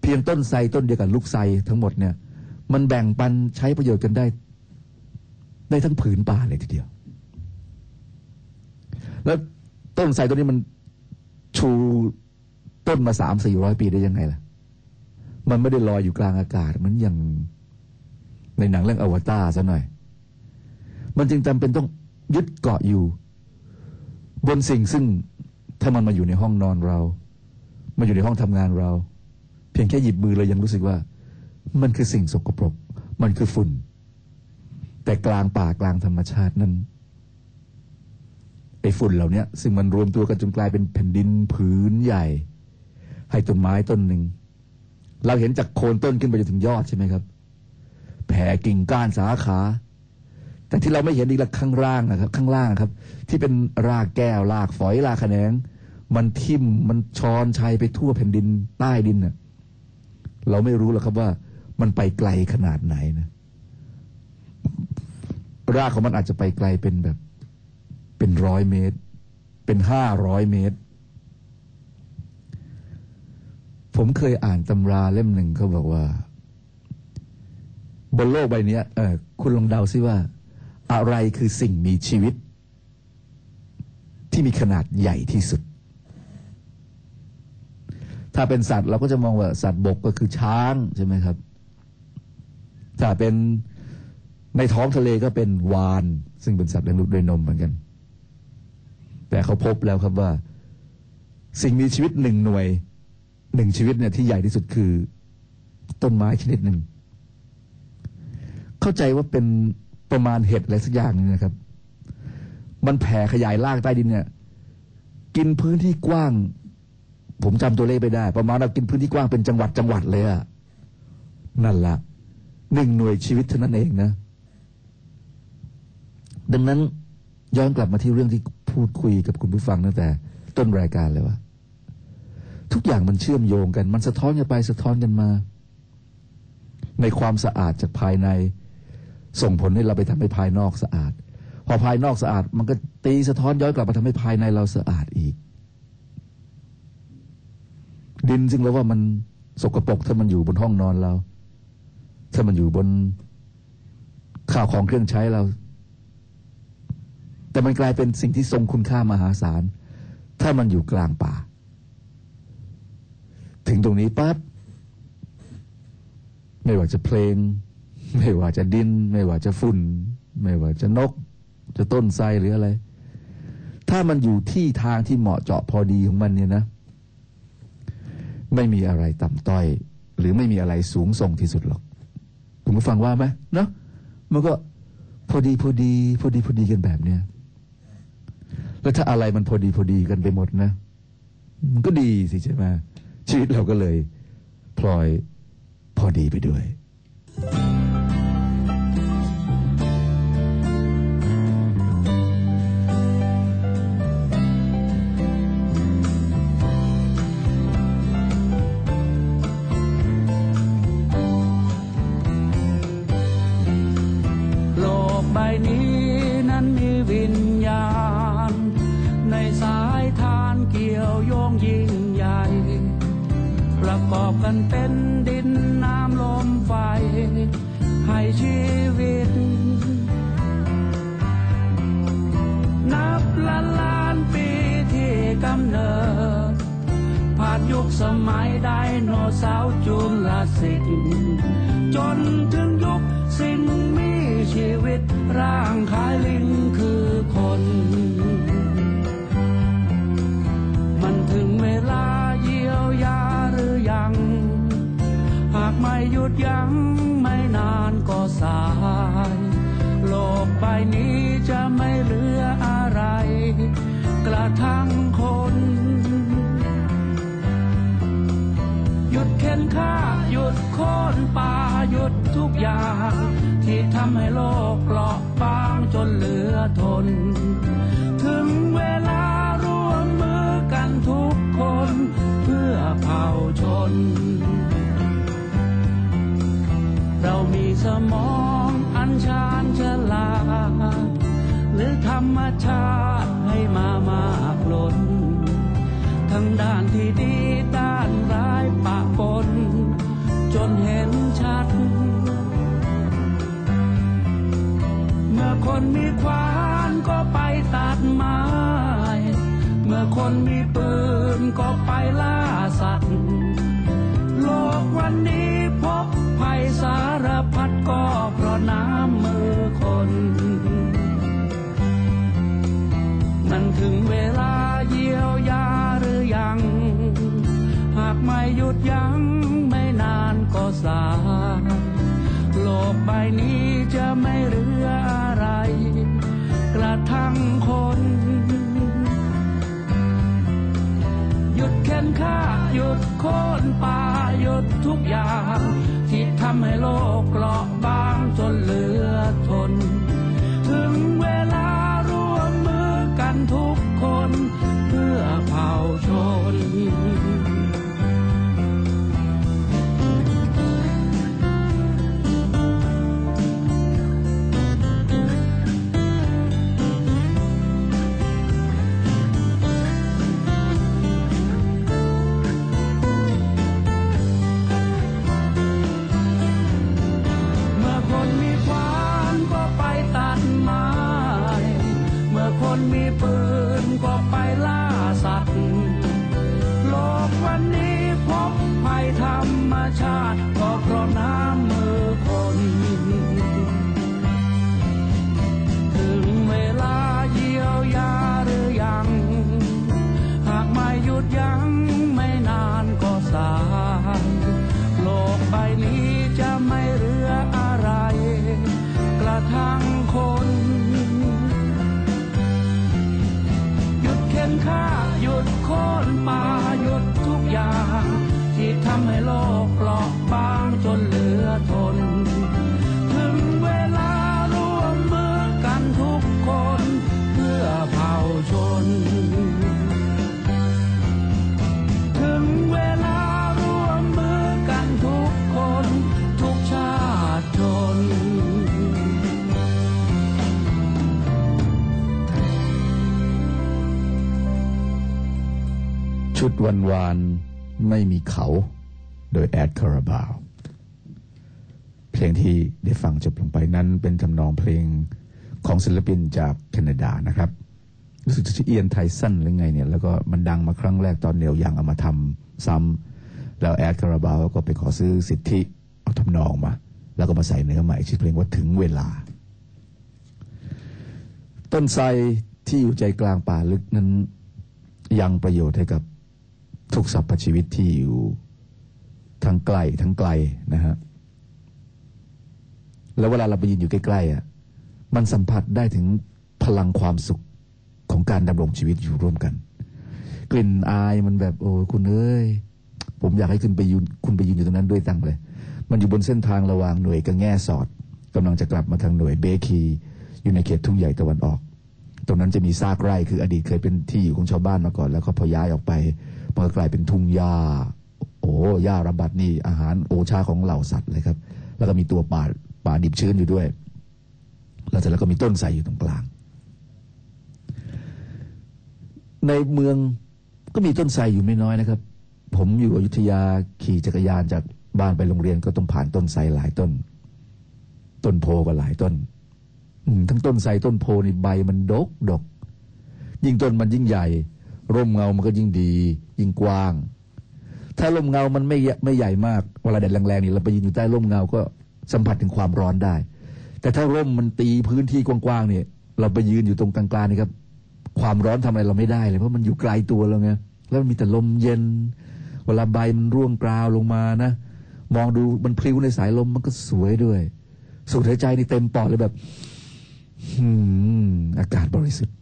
เพียงต้นไทรต้นเดียวกับลูกไทรทั้งหมดเนี่ย มันแบ่งปันใช้ประโยชน์กันได้ ได้ทั้งผืนป่าเลยทีเดียว แล้วต้นไทรต้นนี้มันชูต้นมาสามสี่ร้อยปีได้ยังไงล่ะ มันไม่ได้ลอยอยู่กลางอากาศเหมือนอย่างในหนังเรื่องอวตารซะหน่อย มันจึงจำเป็นต้องยึดเกาะอยู่ บนสิ่งซึ่งถ้ามันมาอยู่ในห้องนอนเรา มาอยู่ในห้องทำงานเรา เพียงแค่หยิบมือเรายังรู้สึกว่า มันคือสิ่งสกปรก มันคือฝุ่น แต่กลางป่ากลางธรรมชาตินั้นไอ้ฝุ่นเหล่านี้ยซึ่งมันรวมตัวกันจนกลายเป็นแผ่นดินผืนใหญ่ ให้ต้นไม้ต้นหนึ่ง เราเห็นจากโคนต้นขึ้นไปจนถึงยอดใช่ไหมครับ แผ่กิ่งก้านสาขา แต่ที่เราไม่เห็นอีกละข้างล่างนะครับ ข้างล่างครับ ที่เป็นรากแก้วรากฝอยรากแขนง มันทิ่มมันชอนชัยไปทั่วแผ่นดินใต้ดินน่ะเราไม่รู้หรอกครับว่ามันไปไกลขนาดไหนนะ รากของมันอาจจะไปไกลเป็นแบบ เป็นร้อยเมตร เป็นห้าร้อยเมตร ผมเคยอ่านตำราเล่มหนึ่งเขาบอกว่า บนโลกใบนี้เออคุณลองเดาซิว่า อะไรคือสิ่งมีชีวิต ที่มีขนาดใหญ่ที่สุด ถ้าเป็นสัตว์เราก็จะมองว่าสัตว์บกก็คือช้างใช่ไหมครับ ถ้าเป็น ในท้องทะเลก็เป็นวาน ซึ่งเป็นสัตว์เลี้ยงลูกด้วยนมเหมือนกัน แต่เขาพบแล้วครับว่า สิ่งมีชีวิตหนึ่งหน่วยหนึ่งชีวิตเนี่ยที่ใหญ่ที่สุดคือ ต้นไม้ชนิดหนึ่ง เข้าใจว่าเป็นประมาณเห็ดอะไรสักอย่างนึงนะครับ มันแผ่ขยายรากใต้ดินเนี่ย กินพื้นที่กว้าง ผมจำตัวเลขไม่ได้ ประมาณเรากินพื้นที่กว้างเป็นจังหวัดจังหวัดเลยอะนั่นละหนึ่งหน่วยชีวิตเท่านั้นเองนะ ดังนั้นย้อนกลับมาที่เรื่องที่พูดคุยกับคุณผู้ฟังตั้งแต่ ต้นรายการเลยว่า ทุกอย่างมันเชื่อมโยงกัน มันสะท้อนกันไปสะท้อนกันมา ในความสะอาดจากภายใน ส่งผลให้เราไปทำให้ภายนอกสะอาด พอภายนอกสะอาด มันก็ตีสะท้อนย้อนกลับมาทำให้ภายในเราสะอาดอีก ดินซึ่งเราว่ามันสกปรกถ้ามันอยู่บนห้องนอนเรา ถ้ามันอยู่บนข้าวของเครื่องใช้เรา แต่มันกลายเป็นสิ่งที่ทรงคุณค่ามหาศาล ถ้ามันอยู่กลางป่า ถึงตรงนี้ปั๊บไม่ว่าจะเพลง ไม่ว่าจะดิน ไม่ว่าจะฝุ่น ไม่ว่าจะนก จะต้นไทรหรืออะไร ถ้ามันอยู่ที่ทางที่เหมาะเจาะพอดีของมันเนี่ยนะ ไม่มีอะไรต่ำต้อย หรือไม่มีอะไรสูงส่งที่สุดหรอกคุณผู้ฟังว่าไหมเนาะมันก็พอดีพอดี พอดีพอดีกันแบบเนี้ย แล้วถ้าอะไรมันพอดีพอดีกันไปหมดนะ มันก็ดีสิใช่ไหมชีวิตเราก็เลยพลอยพอดีไปด้วยโไดโนเสาร์จุลศิษย์จนถึงยุคสิ่งมีชีวิตร่างคายลิงคือคน มันถึงเวลาเยียวยาหรือยัง หากไม่หยุดยั้งไม่นานก็สาย โลกใบนี้จะไม่เหลืออะไร กระทั่ง ยุดเข็นฆ่าหยุดโค่นป่าหยุดทุกอย่าง ที่ทำให้โลกเปราะบางจนเหลือทน ถึงเวลาร่วมมือกันทุกคน เพื่อเผ่าชน เรามีสมองอันชาญฉลาดหรือธรรมชาติให้มามากล้นทั้งด้านที่ดี จนเห็นชัด เมื่อคนมีควานก็ไปตัดไม้ เมื่อคนมีปืนก็ไปล่าสัตว์ โลกวันนี้พบภัยสารพัดก็เพราะน้ำมือคน มันถึงเวลาเยียวยาหรือยัง หากไม่หยุดยัง้ง ก็สาโลกใบนี้จะไม่เหลืออะไร กระทั่งคน หยุดเข็นค่าหยุดโค่นป่าหยุดทุกอย่าง ที่ทำให้โลกเกราะบางจนเหลือทน ชุดวันวานไม่มีเขา โดยแอดคาราบาว เพลงที่ได้ฟังจบลงไปนั้นเป็นทำนองเพลงของศิลปินจากแคนาดานะครับรู้สึกจะชื่อเอียนไทสันหรือไงเนี่ย แล้วก็มันดังมาครั้งแรกตอนเนียวยังเอามาทำซ้ำแล้วแอดคาราบาวก็ไปขอซื้อสิทธิเอาทำนองมา แล้วก็มาใส่เนื้อใหม่ชื่อเพลงว่าถึงเวลา ต้นไทรที่อยู่ใจกลางป่าลึกนั้น ยังประโยชน์ให้กับ ทุกสรรพชีวิตที่อยู่ทั้งใกล้ทั้งไกลนะฮะแล้วเวลาเราไปยืนอยู่ใกล้ๆอะมันสัมผัสได้ถึงพลังความสุขของการดำรงชีวิตอยู่ร่วมกัน กลิ่นอายมันแบบโอ้ยคุณเอ้ยผมอยากให้คุณไปยืนคุณไปยืนอยู่ตรงนั้นด้วยตั้งเลย มันอยู่บนเส้นทางระหว่างหน่วยกระแง่สอดกำลังจะกลับมาทางหน่วยเบคี อยู่ในเขตทุ่งใหญ่ตะวันออก ตรงนั้นจะมีซากไร่คืออดีตเคยเป็นที่อยู่ของชาวบ้านมาก่อน แล้วก็พอย้ายออกไป มันก็กลายเป็นทุ่งหญ้า โอ้หญ้าระบัดนี่อาหารโอชาของเหล่าสัตว์เลยครับ แล้วก็มีตัวป่าป่าดิบชื้นอยู่ด้วย แล้วเสร็จแล้วก็มีต้นไทรอยู่ตรงกลาง ในเมืองก็มีต้นไทรอยู่ไม่น้อยนะครับ ผมอยู่อยุธยาขี่จักรยานจากบ้านไปโรงเรียนก็ต้องผ่านต้นไทรหลายต้น ต้นโพก็หลายต้นอืทั้งต้นไทรต้นโพนี่ใบมันดกดก ยิ่งต้นมันยิ่งใหญ่ ร่มเงามันก็ยิ่งดี ยิ่งกว้าง ถ้าร่มเงามันไม่ไม่ใหญ่มากเวลาแดดแรงๆนี่เราไปยืนอยู่ใต้ร่มเงาก็สัมผัสถึงความร้อนได้ แต่ถ้าร่มมันตีพื้นที่กว้างๆเนี่ย เราไปยืนอยู่ตรงกลางๆนี่ครับ ความร้อนทำอะไรเราไม่ได้เลยเพราะมันอยู่ไกลตัวเราไงแล้วมันมีแต่ลมเย็น เวลาใบมันร่วงกราวลงมานะมองดูมันพลิ้วในสายลมมันก็สวยด้วยสูดหายใจนี่เต็มปอดเลยแบบอืมอากาศบริสุทธิ์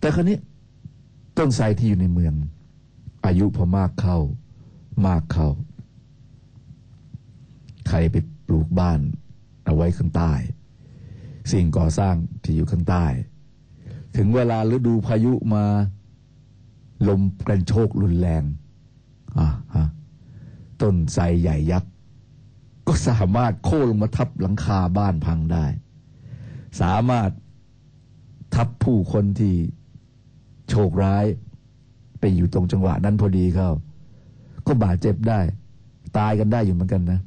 แต่คราวนี้ ต้นไทรที่อยู่ในเมือง อายุพอมากเข้า มากเข้า ใครไปปลูกบ้าน เอาไว้ข้างใต้ สิ่งก่อสร้างที่อยู่ข้างใต้ ถึงเวลาฤดูพายุมา ลมกันโชกรุนแรงอะฮะต้นไทรใหญ่ยักษ์ก็สามารถโค่นลงมาทับหลังคาบ้านพังได้ สามารถทับผู้คนที่ โชคร้าย ไปอยู่ตรงจังหวะนั้นพอดีเข้าก็บาดเจ็บได้ ตายกันได้อยู่เหมือนกันนะ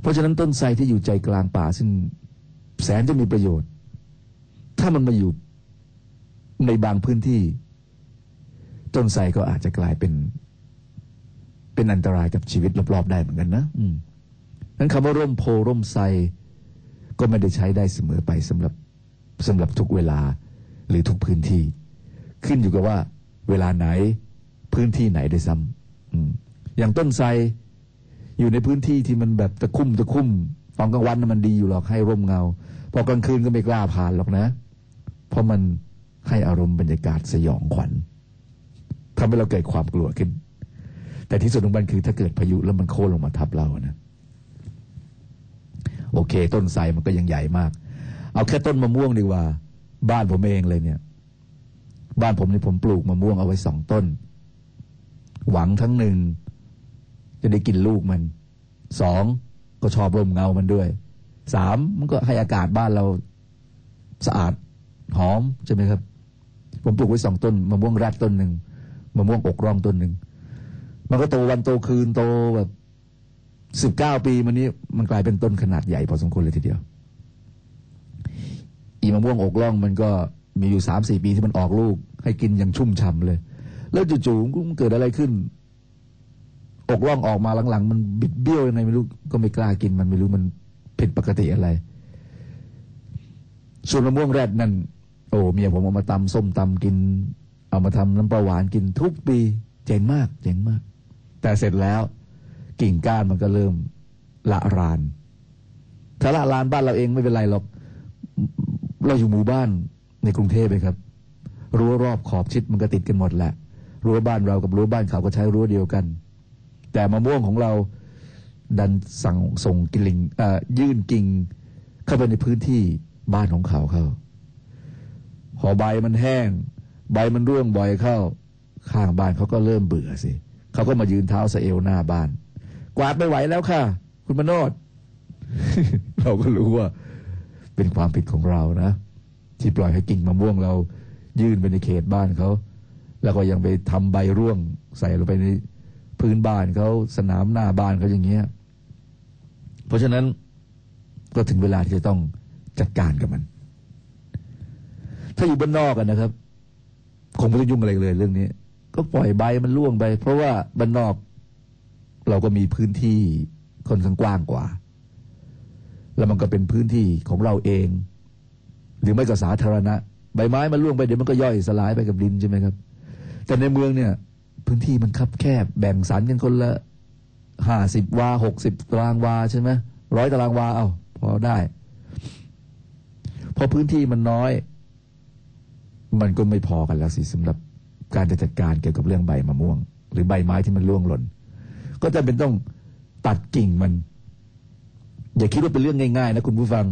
เพราะฉะนั้นต้นไทรที่อยู่ใจกลางป่า ซึ่งแสนจะมีประโยชน์ ถ้ามันมาอยู่ในบางพื้นที่ ต้นไทรก็อาจจะกลายเป็น เป็นอันตรายกับชีวิตรอบๆได้เหมือนกันนะอืมนั้นคำว่าร่มโพร่มไทรก็ไม่ได้ใช้ได้เสมอไปสำหรับสำหรับทุกเวลา หรือทุกพื้นที่ ขึ้นอยู่กับว่า เวลาไหนพื้นที่ไหนด้วยซ้ำอย่างต้นไทรอยู่ในพื้นที่ที่มันแบบตะคุ่มตะคุ่มตอนกลางวันมันดีอยู่หรอกให้ร่มเงา พอกลางคืนก็ไม่กล้าผ่านหรอกนะ เพราะมันให้อารมณ์บรรยากาศสยองขวัญทำให้เราเกิดความกลัวขึ้น แต่ที่สุดของมันคือถ้าเกิดพายุแล้วมันโค่นลงมาทับเรานะ โอเค ต้นไทรมันก็ยังใหญ่มาก เอาแค่ต้นมะม่วงดีกว่า บ้านผมเองเลยเนี่ย บ้านผมนี่ผมปลูกมะม่วงเอาไว้สองต้น หวังทั้งหนึ่ง จะได้กินลูกมันสองก็ชอบร่มเงามันด้วยสามมันก็ให้อากาศบ้านเราสะอาดหอมใช่ไหมครับ ผมปลูกไว้สองต้นมะม่วงแรดต้นหนึ่งมะม่วงอกร่องต้นหนึ่งมันก็โตวันโตคืนโตแบบสิบเก้าปีมันนี้มันกลายเป็นต้นขนาดใหญ่พอสมควรเลยทีเดียว อีมะม่วงอกร่องมันก็มีอยู่สามสี่ปีที่มันออกลูก ให้กินอย่างชุ่มฉ่ำเลย แล้วจู่ๆมันเกิดอะไรขึ้น อกร่องออกมาหลังๆ มันบิดเบี้ยวยังไงไม่รู้ก็ไม่กล้ากินมันไม่รู้มันผิดปกติอะไร ส่วนมะม่วงแรดนั่นโอ้เมียผมเอามาตำส้มตำกิน เอามาทำน้ำปลาหวานกินทุกปี เจ๋งมาก เจ๋งมาก แต่เสร็จแล้ว กิ่งก้านมันก็เริ่มละรานถ้าละรานบ้านเราเองไม่เป็นไรหรอก เราอยู่หมู่บ้านในกรุงเทพเลยครับ รั้วรอบขอบชิดมันก็ติดกันหมดแหละ รั้วบ้านเรากับรั้วบ้านเขาก็ใช้รั้วเดียวกัน แต่มะม่วงของเราดันสั่งส่งกิ่งยื่นกิ่งเข้าไปในพื้นที่บ้านของเขาเขาพอใบมันแห้ง ใบมันร่วงบ่อยเข้า ข้างบ้านเขาก็เริ่มเบื่อสิเขาก็มายืนเท้าสะเอวหน้าบ้าน กวาดไม่ไหวแล้วค่ะ คุณมโนดเราก็รู้ว่า เป็นความผิดของเรานะ ที่ปล่อยให้กิ่งมะม่วงเรายื่นไปในเขตบ้านเขา แล้วก็ยังไปทำใบร่วงใส่ลงไปในพื้นบ้านเขาสนามหน้าบ้านเขาอย่างเงี้ย เพราะฉะนั้นก็ถึงเวลาที่จะต้องจัดการกับมัน ถ้าอยู่บ้านนอกกันนะครับ คงไม่ต้องยุ่งอะไรเลยเรื่องนี้ ก็ปล่อยใบมันร่วงไป เพราะว่าบ้านนอก เราก็มีพื้นที่ค่อนข้างกว้างกว่า แล้วมันก็เป็นพื้นที่ของเราเอง หรือไม่ก็สาธารณะ ใบไม้มันร่วงไปเดี๋ยวมันก็ย่อยสลายไปกับดินใช่ไหมครับ แต่ในเมืองเนี่ย พื้นที่มันคับแคบแบ่งสรรกันคนละห้าสิบวาหกสิบตารางวาใช่ไหมร้อยตารางวาเอาพอได้ พอพื้นที่มันน้อย มันก็ไม่พอกันแล้วสิสำหรับการจะจัดการเกี่ยวกับเรื่องใบมะม่วง หรือใบไม้ที่มันร่วงหล่น ก็จะเป็นต้องตัดกิ่งมัน อย่าคิดว่าเป็นเรื่องง่ายๆนะคุณผู้ฟัง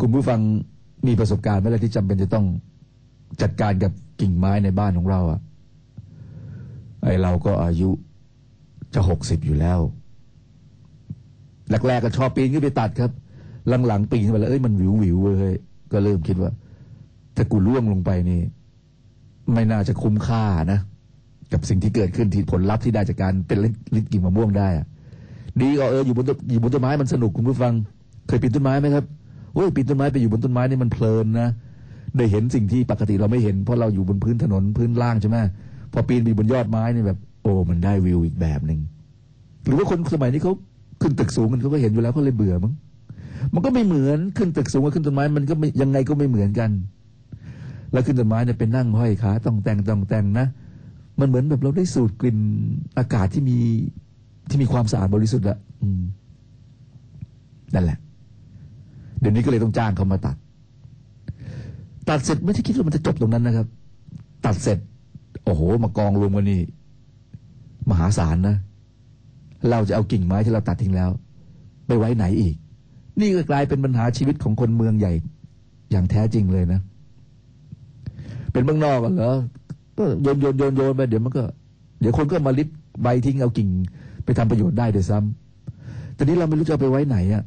คุณผู้ฟังมีประสบการณ์ไหมล่ะที่จำเป็นจะต้องจัดการกับกิ่งไม้ในบ้านของเราอะไอเราก็อายุจะหกสิบอยู่แล้วแรกๆก็ชอบปีนขึ้นไปตัดครับ หลังๆปีนไปแล้วเอ้ยมันวิววิวๆเลยก็เริ่มคิดว่า ถ้ากูล่วงลงไปนี่ ไม่น่าจะคุ้มค่านะ กับสิ่งที่เกิดขึ้นที่ผลลัพธ์ที่ได้จากการเป็นลิ้นกิ่งมะม่วงได้อะ ดีก็เอออยู่บนต้นอยู่บนต้นไม้มันสนุกคุณผู้ฟัง เคยปีนต้นไม้ไหมครับโอ้ยปีนต้นไม้ไปอยู่บนต้นไม้นี่มันเพลินนะได้เห็นสิ่งที่ปกติเราไม่เห็น เพราะเราอยู่บนพื้นถนนพื้นล่างใช่ไหมพอปีนไปบนยอดไม้นี่แบบ โอ้มันได้วิวอีกแบบหนึ่งหรือว่าคนสมัยนี้เขาขึ้นตึกสูงกันเขาก็เห็นอยู่แล้วเขาเลยเบื่อมั้งมันก็ไม่เหมือนขึ้นตึกสูงกับขึ้นต้นไม้มันก็ยังไงก็ไม่เหมือนกัน แล้วขึ้นต้นไม้เนี่ยเป็นนั่งห้อยขาต้องแต่งต้องแต่งนะ มันเหมือนแบบเราได้สูดกลิ่นอากาศที่มี ที่มีความสะอาดบริสุทธิ์อะนั่นแหละ เดี๋ยวนี้ก็เลยต้องจ้างเขามาตัด ตัดเสร็จไม่ใช่คิดว่ามันจะจบตรงนั้นนะครับ ตัดเสร็จ โอ้โห มากองรวมกันนี่มหาศาลนะเราจะเอากิ่งไม้ที่เราตัดทิ้งแล้ว ไปไว้ไหนอีก นี่ก็กลายเป็นปัญหาชีวิตของคนเมืองใหญ่ อย่างแท้จริงเลยนะ เป็นเมืองนอกกันเหรอก็โยนโยนโยนโยนไปเดี๋ยวมันก็ เดี๋ยวคนก็มาลิบใบทิ้งเอากิ่ง ไปทำประโยชน์ได้ด้วยซ้ำแต่นี้เราไม่รู้จะเอาไปไว้ไหนอะ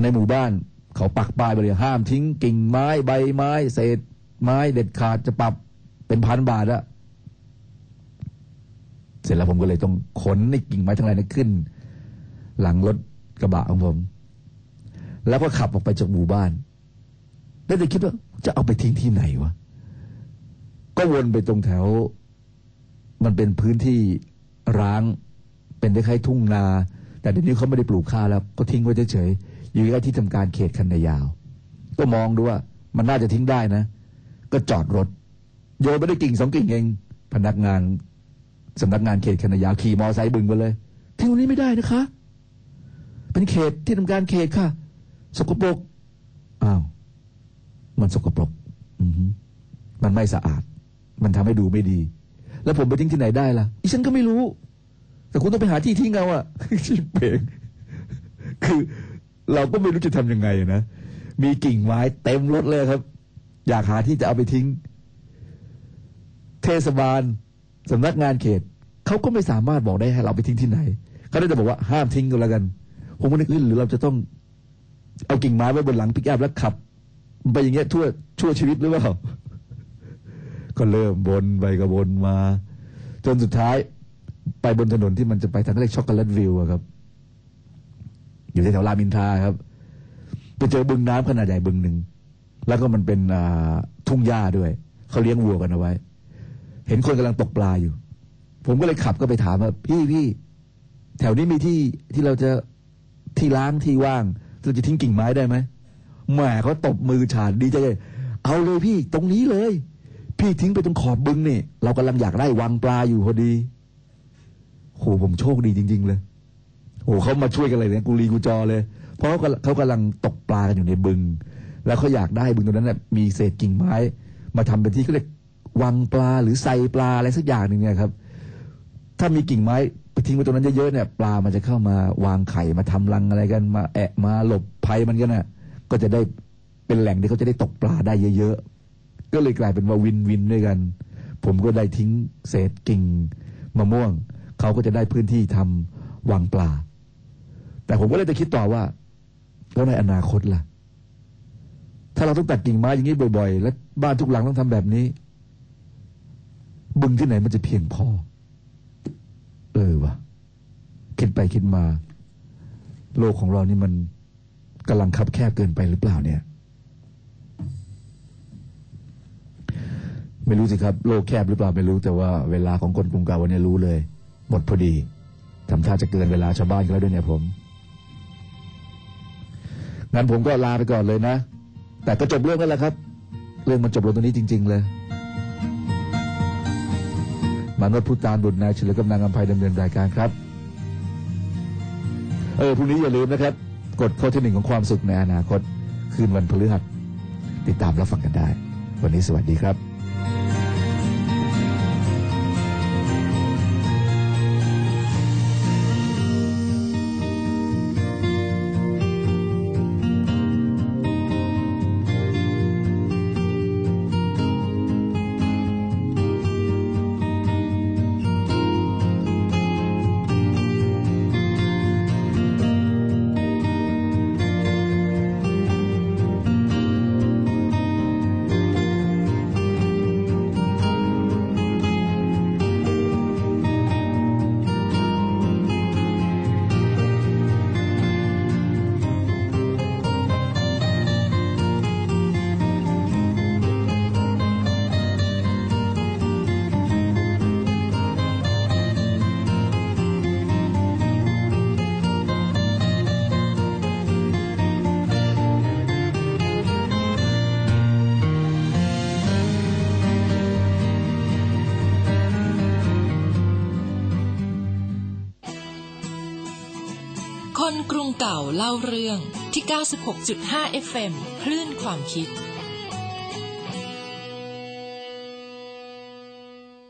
ในหมู่บ้านเขาปักป้ายไปเลยห้ามทิ้งกิ่งไม้ใบไม้ เศษ ไม้เด็ดขาดจะปรับเป็นพันบาทอะเสร็จแล้วผมก็เลยต้องขนในกิ่งไม้ทั้งหลายนั้นขึ้น หลังรถกระบะของผม แล้วก็ขับออกไปจากหมู่บ้านแล้วเลยคิดว่าจะเอาไปทิ้งที่ไหนวะก็วนไปตรงแถว มันเป็นพื้นที่ร้าง เป็นคล้ายๆทุ่งนา แต่เดี๋ยวนี้เขาไม่ได้ปลูกข้าวแล้ว ก็ทิ้งไว้เฉยๆอยู่ใกล้ที่ทำการเขตคันนายาว ก็มองดูว่ามันน่าจะทิ้งได้นะ ก็จอดรถ โยนไปได้กิ่งสองกิ่งเอง พนักงานสำนักงานเขตคณะยาวขี่มอไซค์บึงไปเลยทิ้งตรงนี้ไม่ได้นะคะ เป็นเขตที่ทำการเขตค่ะ สกปรกอ้าวมันสกปรกอือหือมันไม่สะอาด มันทำให้ดูไม่ดี แล้วผมไปทิ้งที่ไหนได้ล่ะอีฉันก็ไม่รู้ แต่คุณต้องไปหาที่ทิ้งเอาอะชิบเปงคือเราก็ไม่รู้จะทำยังไงนะ มีกิ่งไม้เต็มรถเลยครับ อยากหาที่จะเอาไปทิ้ง เทศบาลสำนักงานเขตเขาก็ไม่สามารถบอกได้ให้เราไปทิ้งที่ไหนเขาได้แต่บอกว่าห้ามทิ้งก็แล้วกัน ผมก็นึกเอ้ยหรือเราจะต้องเอากิ่งไม้ไว้บนหลังปิกอัพแล้วขับ ไปอย่างเงี้ยทั่วชั่วชีวิตหรือเปล่า ก็เริ่มบนไปก็บนมา จนสุดท้าย ไปบนถนนที่มันจะไปทางเรียกช็อกโกแลตวิวอะครับ อยู่แถวรามินทาครับ ไปเจอบึงน้ำขนาดใหญ่บึงหนึ่ง แล้วก็มันเป็นทุ่งหญ้าด้วย เขาเลี้ยงวัวกันเอาไว้ เห็นคนกำลังตกปลาอยู่ ผมก็เลยขับก็ไปถามว่าพี่พี่แถวนี้มีที่ที่เราจะที่ล้างที่ว่างเราจะทิ้งกิ่งไม้ได้ไหมแหมเขาตบมือฉาดดีใจเลยเอาเลยพี่ตรงนี้เลย พี่ทิ้งไปตรงขอบบึงนี่ เรากำลังอยากได้วังปลาอยู่พอดี โหผมโชคดีจริง ๆ เลยโหเขามาช่วยกันเลยเนี่ยกูรีกูจอเลย เพราะเขาเขากำลังตกปลากันอยู่ในบึง แล้วเขาอยากได้บึงตรงนั้นน่ะมีเศษกิ่งไม้ มาทำเป็นที่เขาเรียกวังปลาหรือไซปลาอะไรสักอย่างหนึ่งเนี่ยครับ ถ้ามีกิ่งไม้ไปทิ้งไว้ตรงนั้นเยอะๆเนี่ยปลามันจะเข้ามาวางไข่มาทำรังอะไรกันมาแอะมาหลบภัยมันกันน่ะ ก็จะได้เป็นแหล่งที่เขาจะได้ตกปลาได้เยอะๆก็เลยกลายเป็นว่าวินวินด้วยกัน ผมก็ได้ทิ้งเศษกิ่งมะม่วง เขาก็จะได้พื้นที่ทำวางปลา แต่ผมก็เลยจะคิดต่อว่าแล้วในอนาคตล่ะ ถ้าเราต้องตัดกิ่งไม้อย่างนี้บ่อย ๆ และบ้านทุกหลังต้องทำแบบนี้บึงที่ไหนมันจะเพียงพอ เออวะคิดไปคิดมา โลกของเรานี่มันกำลังคับแคบเกินไปหรือเปล่าเนี่ย ไม่รู้สิครับ โลกแคบหรือเปล่าไม่รู้แต่ว่าเวลาของคนกรุงเก่าวันนี้รู้เลย หมดพอดีทำท่าจะเกินเวลาชาวบ้านกันแล้วด้วยเนี่ยผมงั้นผมก็ลาไปก่อนเลยนะ แต่ก็จบเรื่องกันแล้วครับ เรื่องมันจบลงตรงนี้จริง ๆ เลยมานวดพุตานบุตรนายเฉลิมกำลังอภัยดำเนินรายการครับ เออพรุ่งนี้อย่าลืมนะครับ กดข้อที่หนึ่งของความสุขในอนาคต คืนวันพฤหัส ติดตามรับฟังกันได้ วันนี้สวัสดีครับ 96.5 FM คลื่นความคิด